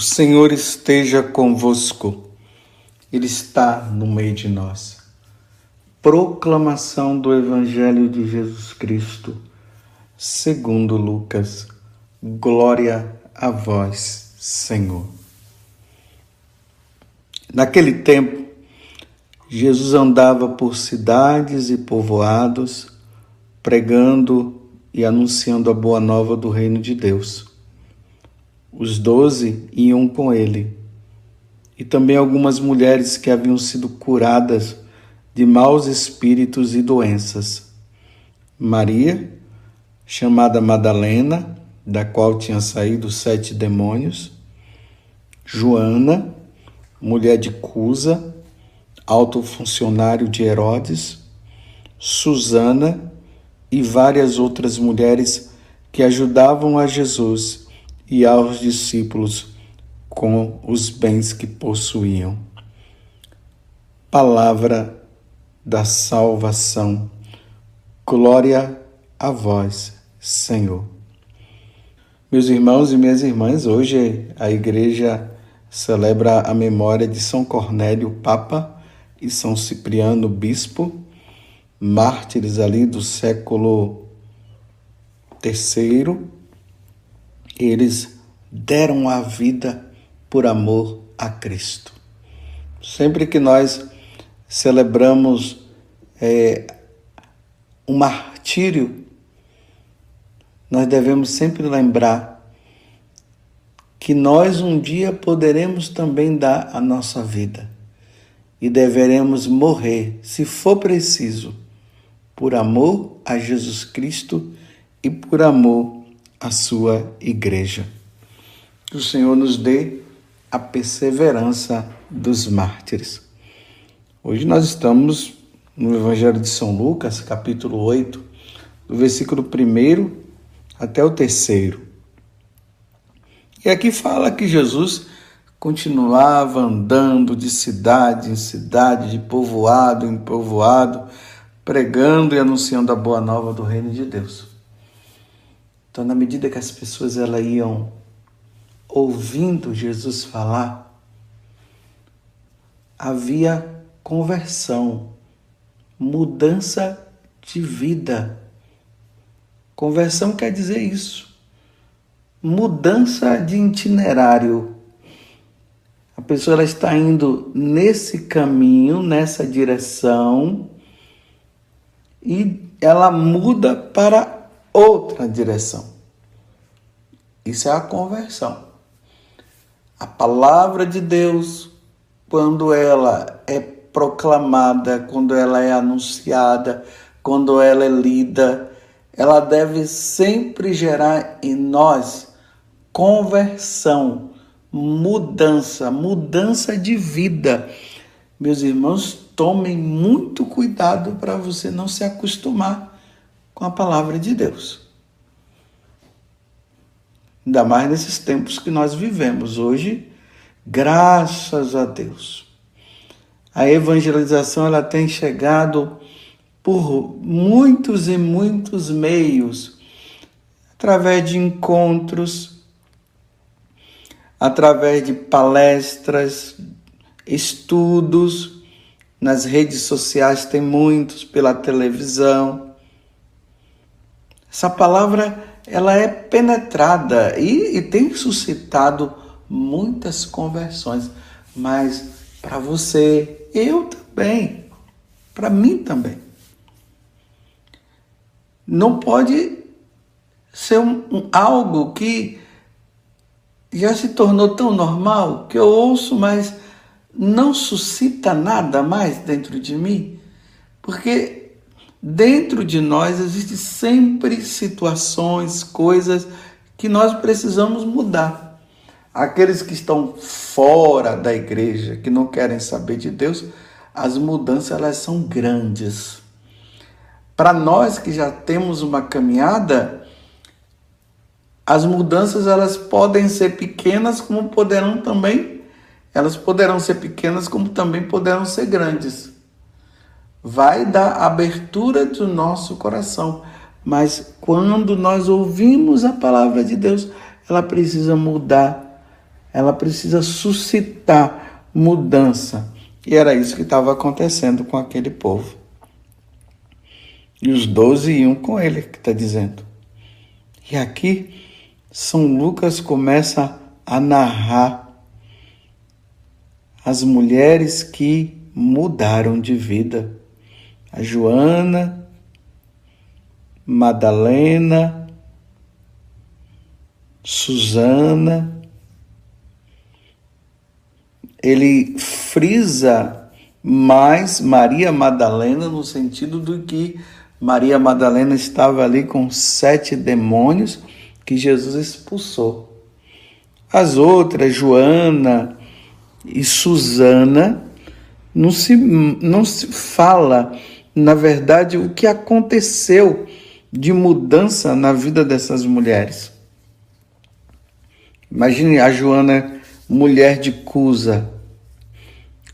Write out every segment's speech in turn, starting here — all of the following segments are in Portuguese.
O Senhor esteja convosco, Ele está no meio de nós. Proclamação do Evangelho de Jesus Cristo, segundo Lucas. Glória a vós, Senhor. Naquele tempo, Jesus andava por cidades e povoados, pregando e anunciando a boa nova do reino de Deus os doze iam com ele, e também algumas mulheres que haviam sido curadas de maus espíritos e doenças. Maria, chamada Madalena, da qual tinha saído sete demônios, Joana, mulher de Cusa, alto funcionário de Herodes, Susana e várias outras mulheres que ajudavam a Jesus e aos discípulos com os bens que possuíam. Palavra da salvação. Glória a vós, Senhor. Meus irmãos e minhas irmãs, hoje a igreja celebra a memória de São Cornélio, Papa, e São Cipriano, Bispo, mártires ali do século terceiro eles deram a vida por amor a Cristo. Sempre que nós celebramos é, um martírio, nós devemos sempre lembrar que nós um dia poderemos também dar a nossa vida e deveremos morrer, se for preciso, por amor a Jesus Cristo e por amor a sua igreja. Que o Senhor nos dê a perseverança dos mártires. Hoje nós estamos no Evangelho de São Lucas, capítulo 8, do versículo 1 até o terceiro. E aqui fala que Jesus continuava andando de cidade em cidade, de povoado em povoado, pregando e anunciando a boa nova do reino de Deus. Então, na medida que as pessoas elas iam ouvindo Jesus falar, havia conversão, mudança de vida. Conversão quer dizer isso. Mudança de itinerário. A pessoa ela está indo nesse caminho, nessa direção, e ela muda para outra direção. Isso é a conversão. A palavra de Deus, quando ela é proclamada, quando ela é anunciada, quando ela é lida, ela deve sempre gerar em nós conversão, mudança, mudança de vida. Meus irmãos, tomem muito cuidado para você não se acostumar com a palavra de Deus. Ainda mais nesses tempos que nós vivemos hoje, graças a Deus. A evangelização ela tem chegado por muitos e muitos meios, através de encontros, através de palestras, estudos, nas redes sociais tem muitos, pela televisão. Essa palavra ela é penetrada e, e tem suscitado muitas conversões, mas para você, eu também, para mim também. Não pode ser um, um, algo que já se tornou tão normal que eu ouço, mas não suscita nada mais dentro de mim, porque Dentro de nós existem sempre situações, coisas que nós precisamos mudar. Aqueles que estão fora da igreja, que não querem saber de Deus, as mudanças elas são grandes. Para nós que já temos uma caminhada, as mudanças elas podem ser pequenas como poderão também, elas poderão ser pequenas como também poderão ser grandes vai dar abertura do nosso coração. Mas quando nós ouvimos a palavra de Deus, ela precisa mudar ela precisa suscitar mudança. E era isso que estava acontecendo com aquele povo. E os doze iam com ele, que está dizendo. E aqui, São Lucas começa a narrar as mulheres que mudaram de vida. A Joana, Madalena, Susana. Ele frisa mais Maria Madalena no sentido do que Maria Madalena estava ali com sete demônios que Jesus expulsou. As outras, Joana e Susana, não se, não se fala, na verdade, o que aconteceu de mudança na vida dessas mulheres. Imagine a Joana, mulher de Cusa,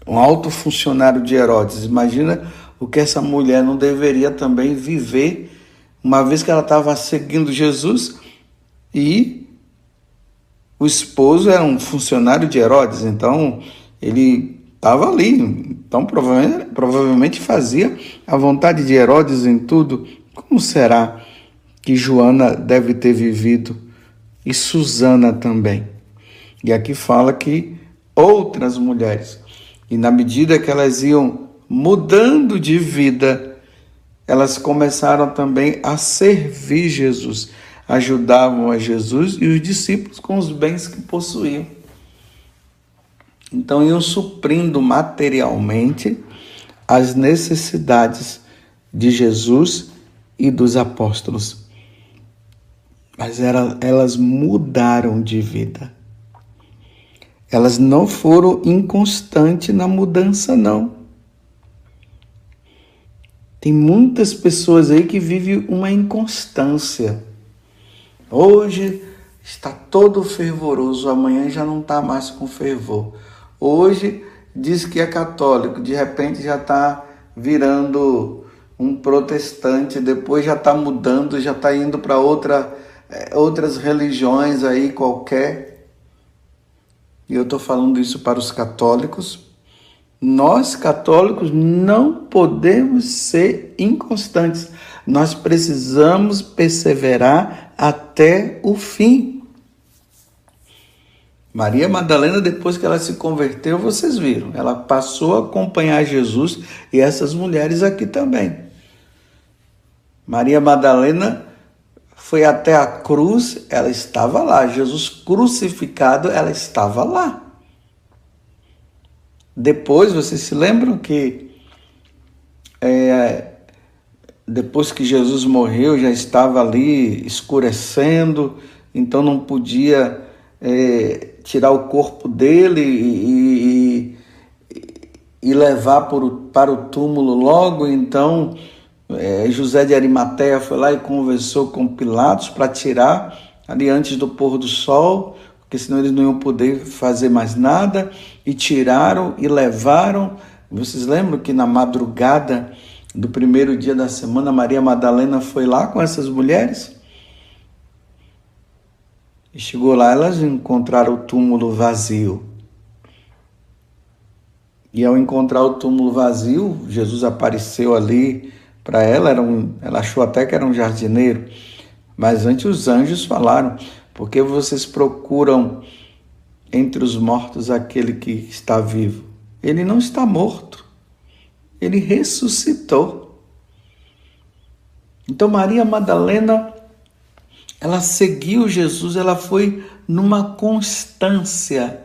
um alto funcionário de Herodes. Imagina o que essa mulher não deveria também viver, uma vez que ela estava seguindo Jesus e o esposo era um funcionário de Herodes, então ele estava ali, então provavelmente, provavelmente fazia a vontade de Herodes em tudo. Como será que Joana deve ter vivido e Susana também? E aqui fala que outras mulheres, e na medida que elas iam mudando de vida, elas começaram também a servir Jesus, ajudavam a Jesus e os discípulos com os bens que possuíam. Então iam suprindo materialmente as necessidades de Jesus e dos apóstolos. Mas era, elas mudaram de vida. Elas não foram inconstantes na mudança, não. Tem muitas pessoas aí que vivem uma inconstância. Hoje está todo fervoroso, amanhã já não está mais com fervor. Hoje diz que é católico, de repente já está virando um protestante, depois já está mudando, já está indo para outra, eh, outras religiões aí qualquer. E eu estou falando isso para os católicos. Nós católicos não podemos ser inconstantes. Nós precisamos perseverar até o fim. Maria Madalena, depois que ela se converteu, vocês viram, ela passou a acompanhar Jesus e essas mulheres aqui também. Maria Madalena foi até a cruz, ela estava lá. Jesus crucificado, ela estava lá. Depois, vocês se lembram que é, depois que Jesus morreu, já estava ali escurecendo, então não podia é, tirar o corpo dele e, e, e levar por, para o túmulo logo. Então, é, José de Arimateia foi lá e conversou com Pilatos para tirar ali antes do pôr do sol, porque senão eles não iam poder fazer mais nada. E tiraram e levaram. Vocês lembram que na madrugada do primeiro dia da semana, Maria Madalena foi lá com essas mulheres? E chegou lá, elas encontraram o túmulo vazio. E ao encontrar o túmulo vazio, Jesus apareceu ali para ela, era um, ela achou até que era um jardineiro. Mas antes os anjos falaram: porque vocês procuram entre os mortos aquele que está vivo? Ele não está morto, ele ressuscitou. Então Maria Madalena ela seguiu Jesus, ela foi numa constância,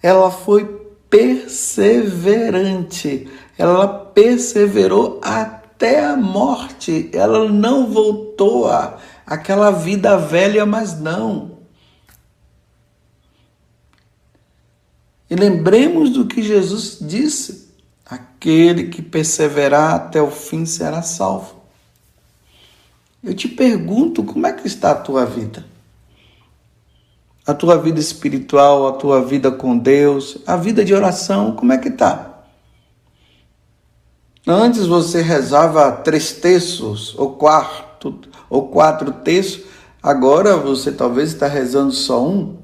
ela foi perseverante, ela perseverou até a morte, ela não voltou a aquela vida velha, mas não. E lembremos do que Jesus disse: aquele que perseverar até o fim será salvo. Eu te pergunto como é que está a tua vida? A tua vida espiritual, a tua vida com Deus, a vida de oração, como é que está? Antes você rezava três terços, ou quarto, ou quatro terços, agora você talvez está rezando só um.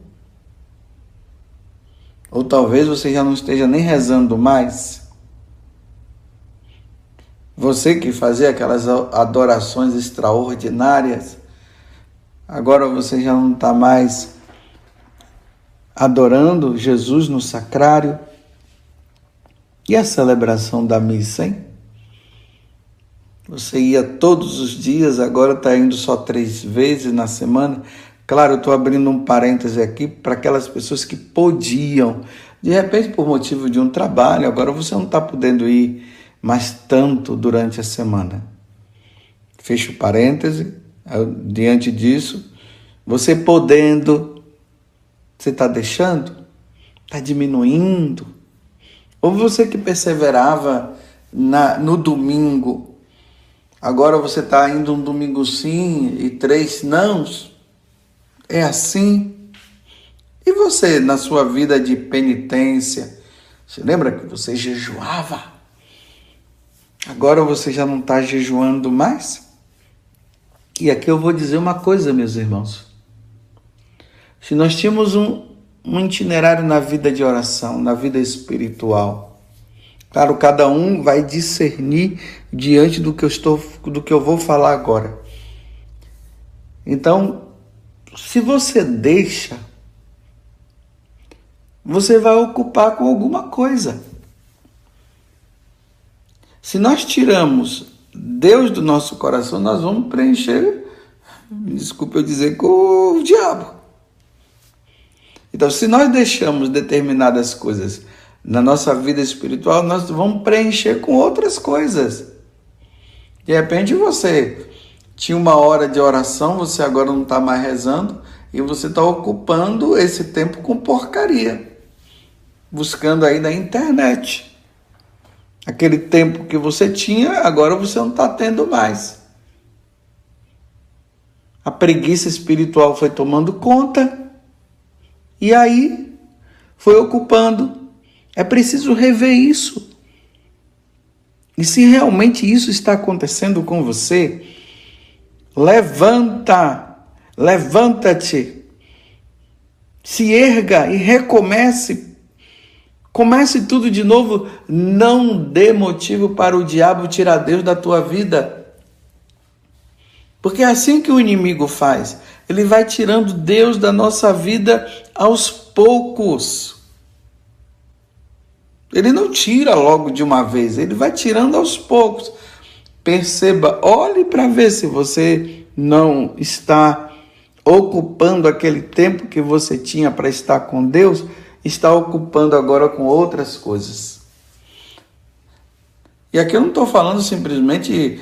Ou talvez você já não esteja nem rezando mais. Você que fazia aquelas adorações extraordinárias, agora você já não está mais adorando Jesus no sacrário. E a celebração da missa, hein? Você ia todos os dias, agora está indo só três vezes na semana. Claro, estou abrindo um parêntese aqui para aquelas pessoas que podiam, de repente por motivo de um trabalho, agora você não está podendo ir mais tanto durante a semana. Fecho parêntese, diante disso, você podendo, você está deixando? Está diminuindo? Ou você que perseverava na, no domingo, agora você está indo um domingo sim e três nãos? É assim? E você, na sua vida de penitência, você lembra que você jejuava? Agora você já não está jejuando mais? E aqui eu vou dizer uma coisa, meus irmãos. Se nós tínhamos um, um itinerário na vida de oração, na vida espiritual, claro, cada um vai discernir diante do que eu estou, do que eu vou falar agora. Então, se você deixa, você vai ocupar com alguma coisa. Se nós tiramos Deus do nosso coração, nós vamos preencher, desculpe eu dizer, com o diabo. Então, se nós deixamos determinadas coisas na nossa vida espiritual, nós vamos preencher com outras coisas. De repente você tinha uma hora de oração, você agora não está mais rezando e você está ocupando esse tempo com porcaria, buscando aí na internet. Aquele tempo que você tinha, agora você não está tendo mais. A preguiça espiritual foi tomando conta e aí foi ocupando. É preciso rever isso. E se realmente isso está acontecendo com você, Levanta, levanta-te, se erga e recomece. Comece tudo de novo. Não dê motivo para o diabo tirar Deus da tua vida. Porque é assim que o inimigo faz. Ele vai tirando Deus da nossa vida aos poucos. Ele não tira logo de uma vez, ele vai tirando aos poucos. Perceba, olhe para ver se você não está ocupando aquele tempo que você tinha para estar com Deus, está ocupando agora com outras coisas. E aqui eu não estou falando simplesmente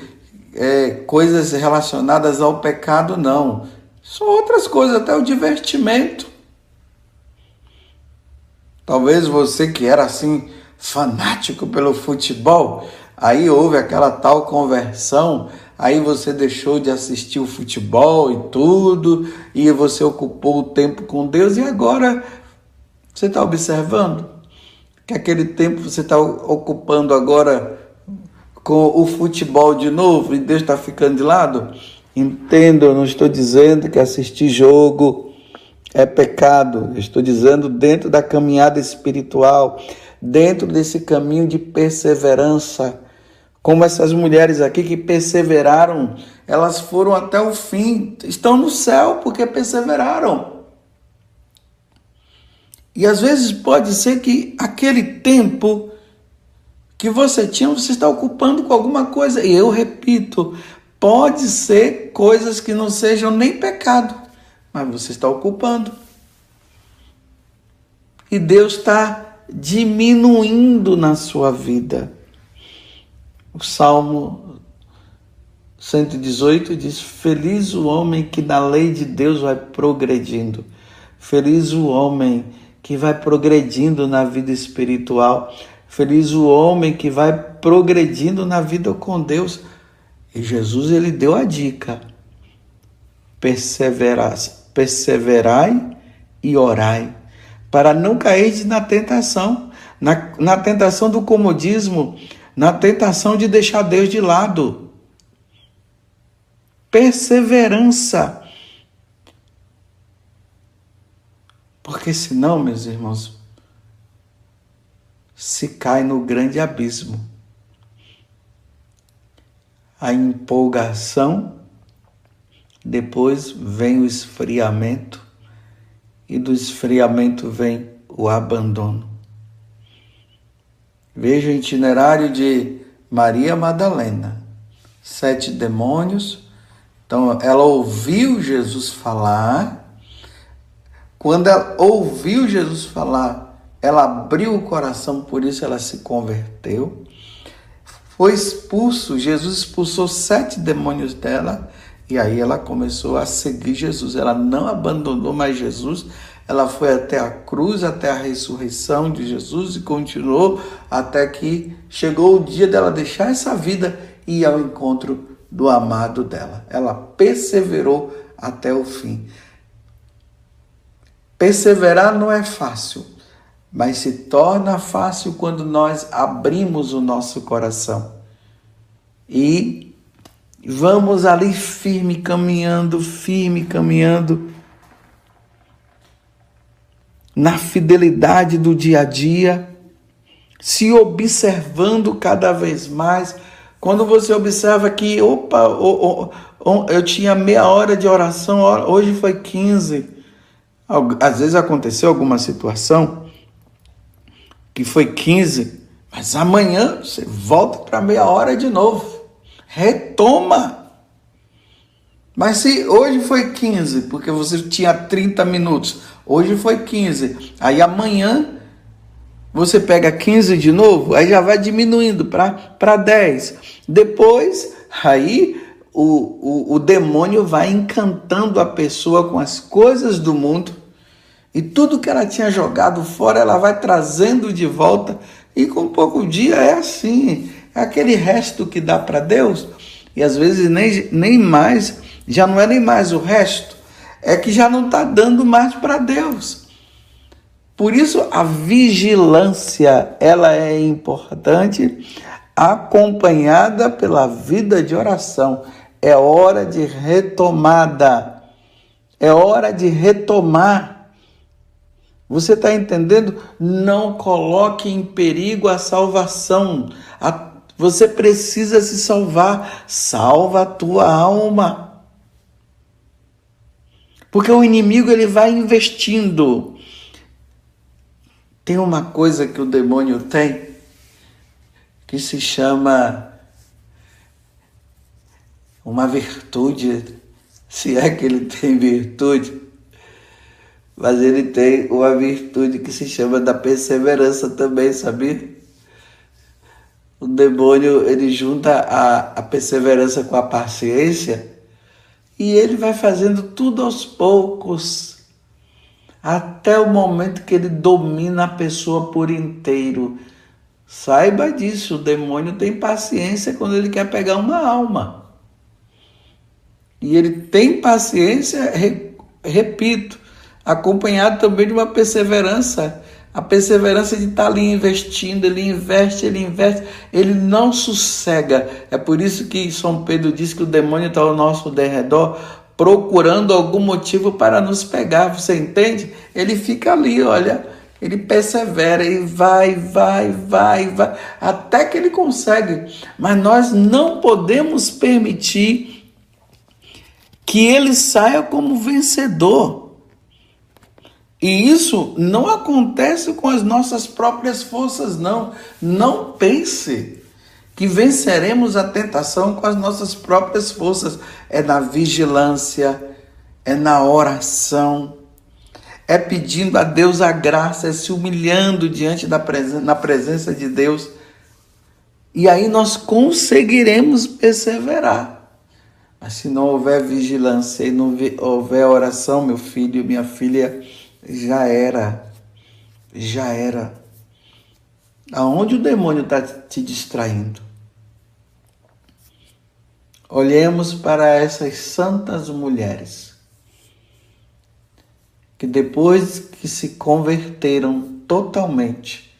é, coisas relacionadas ao pecado, não. São outras coisas, até o divertimento. Talvez você que era assim fanático pelo futebol, Aí houve aquela tal conversão, aí você deixou de assistir o futebol e tudo, e você ocupou o tempo com Deus, e agora você está observando que aquele tempo você está ocupando agora com o futebol de novo e Deus está ficando de lado? Entendo, eu não estou dizendo que assistir jogo é pecado, estou dizendo dentro da caminhada espiritual, dentro desse caminho de perseverança como essas mulheres aqui que perseveraram, elas foram até o fim, estão no céu porque perseveraram. E às vezes pode ser que aquele tempo que você tinha, você está ocupando com alguma coisa. E eu repito, pode ser coisas que não sejam nem pecado, mas você está ocupando. E Deus está diminuindo na sua vida. O Salmo 118 diz: Feliz o homem que na lei de Deus vai progredindo. Feliz o homem que vai progredindo na vida espiritual. Feliz o homem que vai progredindo na vida com Deus. E Jesus ele deu a dica: perseverai, perseverai e orai, para não cair na tentação, na, na tentação do comodismo, na tentação de deixar Deus de lado. Perseverança. Porque senão, meus irmãos, se cai no grande abismo. A empolgação, depois vem o esfriamento, e do esfriamento vem o abandono. Veja o itinerário de Maria Madalena. Sete demônios. Então, ela ouviu Jesus falar. Quando ela ouviu Jesus falar, ela abriu o coração, por isso ela se converteu. Foi expulso, Jesus expulsou sete demônios dela. E aí ela começou a seguir Jesus. Ela não abandonou mais Jesus, ela foi até a cruz, até a ressurreição de Jesus e continuou até que chegou o dia dela deixar essa vida e ir ao encontro do amado dela. Ela perseverou até o fim. Perseverar não é fácil, mas se torna fácil quando nós abrimos o nosso coração e vamos ali firme caminhando, firme caminhando na fidelidade do dia a dia, se observando cada vez mais. Quando você observa que, opa, eu tinha meia hora de oração, hoje foi 15. Às vezes aconteceu alguma situação que foi 15, mas amanhã você volta para meia hora de novo. Retoma. Mas se hoje foi 15, porque você tinha 30 minutos, Hoje foi 15. Aí amanhã você pega 15 de novo, aí já vai diminuindo para 10. Depois, aí o, o, o demônio vai encantando a pessoa com as coisas do mundo e tudo que ela tinha jogado fora, ela vai trazendo de volta. E com pouco dia é assim. É aquele resto que dá para Deus. E às vezes nem, nem mais, já não é nem mais o resto é que já não está dando mais para Deus. Por isso a vigilância ela é importante, acompanhada pela vida de oração. É hora de retomada. É hora de retomar. Você está entendendo? Não coloque em perigo a salvação. Você precisa se salvar. Salva a tua alma. Porque o inimigo ele vai investindo. Tem uma coisa que o demônio tem que se chama uma virtude, se é que ele tem virtude, mas ele tem uma virtude que se chama da perseverança também, sabia? O demônio ele junta a, a perseverança com a paciência e ele vai fazendo tudo aos poucos, até o momento que ele domina a pessoa por inteiro. Saiba disso, o demônio tem paciência quando ele quer pegar uma alma. E ele tem paciência, repito, acompanhado também de uma perseverança a perseverança de estar ali investindo, ele investe, ele investe, ele não sossega. É por isso que São Pedro diz que o demônio está ao nosso derredor, procurando algum motivo para nos pegar. Você entende? Ele fica ali, olha, ele persevera e vai, vai, vai, vai, até que ele consegue. Mas nós não podemos permitir que ele saia como vencedor. E isso não acontece com as nossas próprias forças, não. Não pense que venceremos a tentação com as nossas próprias forças. É na vigilância, é na oração, é pedindo a Deus a graça, é se humilhando diante da presença, na presença de Deus. E aí nós conseguiremos perseverar. Mas se não houver vigilância e não houver oração, meu filho, minha filha, já era, já era. Aonde o demônio está te distraindo? Olhemos para essas santas mulheres que depois que se converteram totalmente,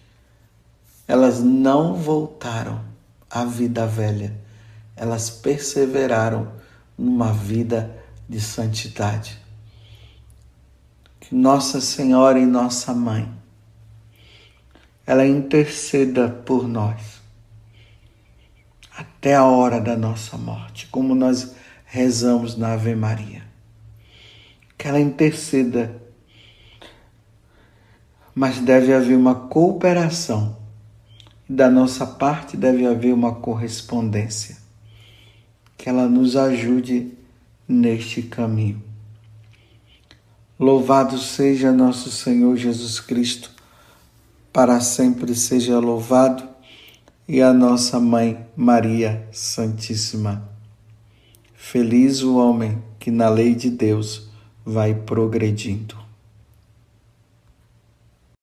elas não voltaram à vida velha, elas perseveraram numa vida de santidade. Nossa Senhora e Nossa Mãe ela interceda por nós até a hora da nossa morte, como nós rezamos na Ave Maria. Que ela interceda, mas deve haver uma cooperação, da nossa parte deve haver uma correspondência. Que ela nos ajude neste caminho. Louvado seja nosso Senhor Jesus Cristo, para sempre seja louvado, e a nossa Mãe Maria Santíssima. Feliz o homem que na lei de Deus vai progredindo.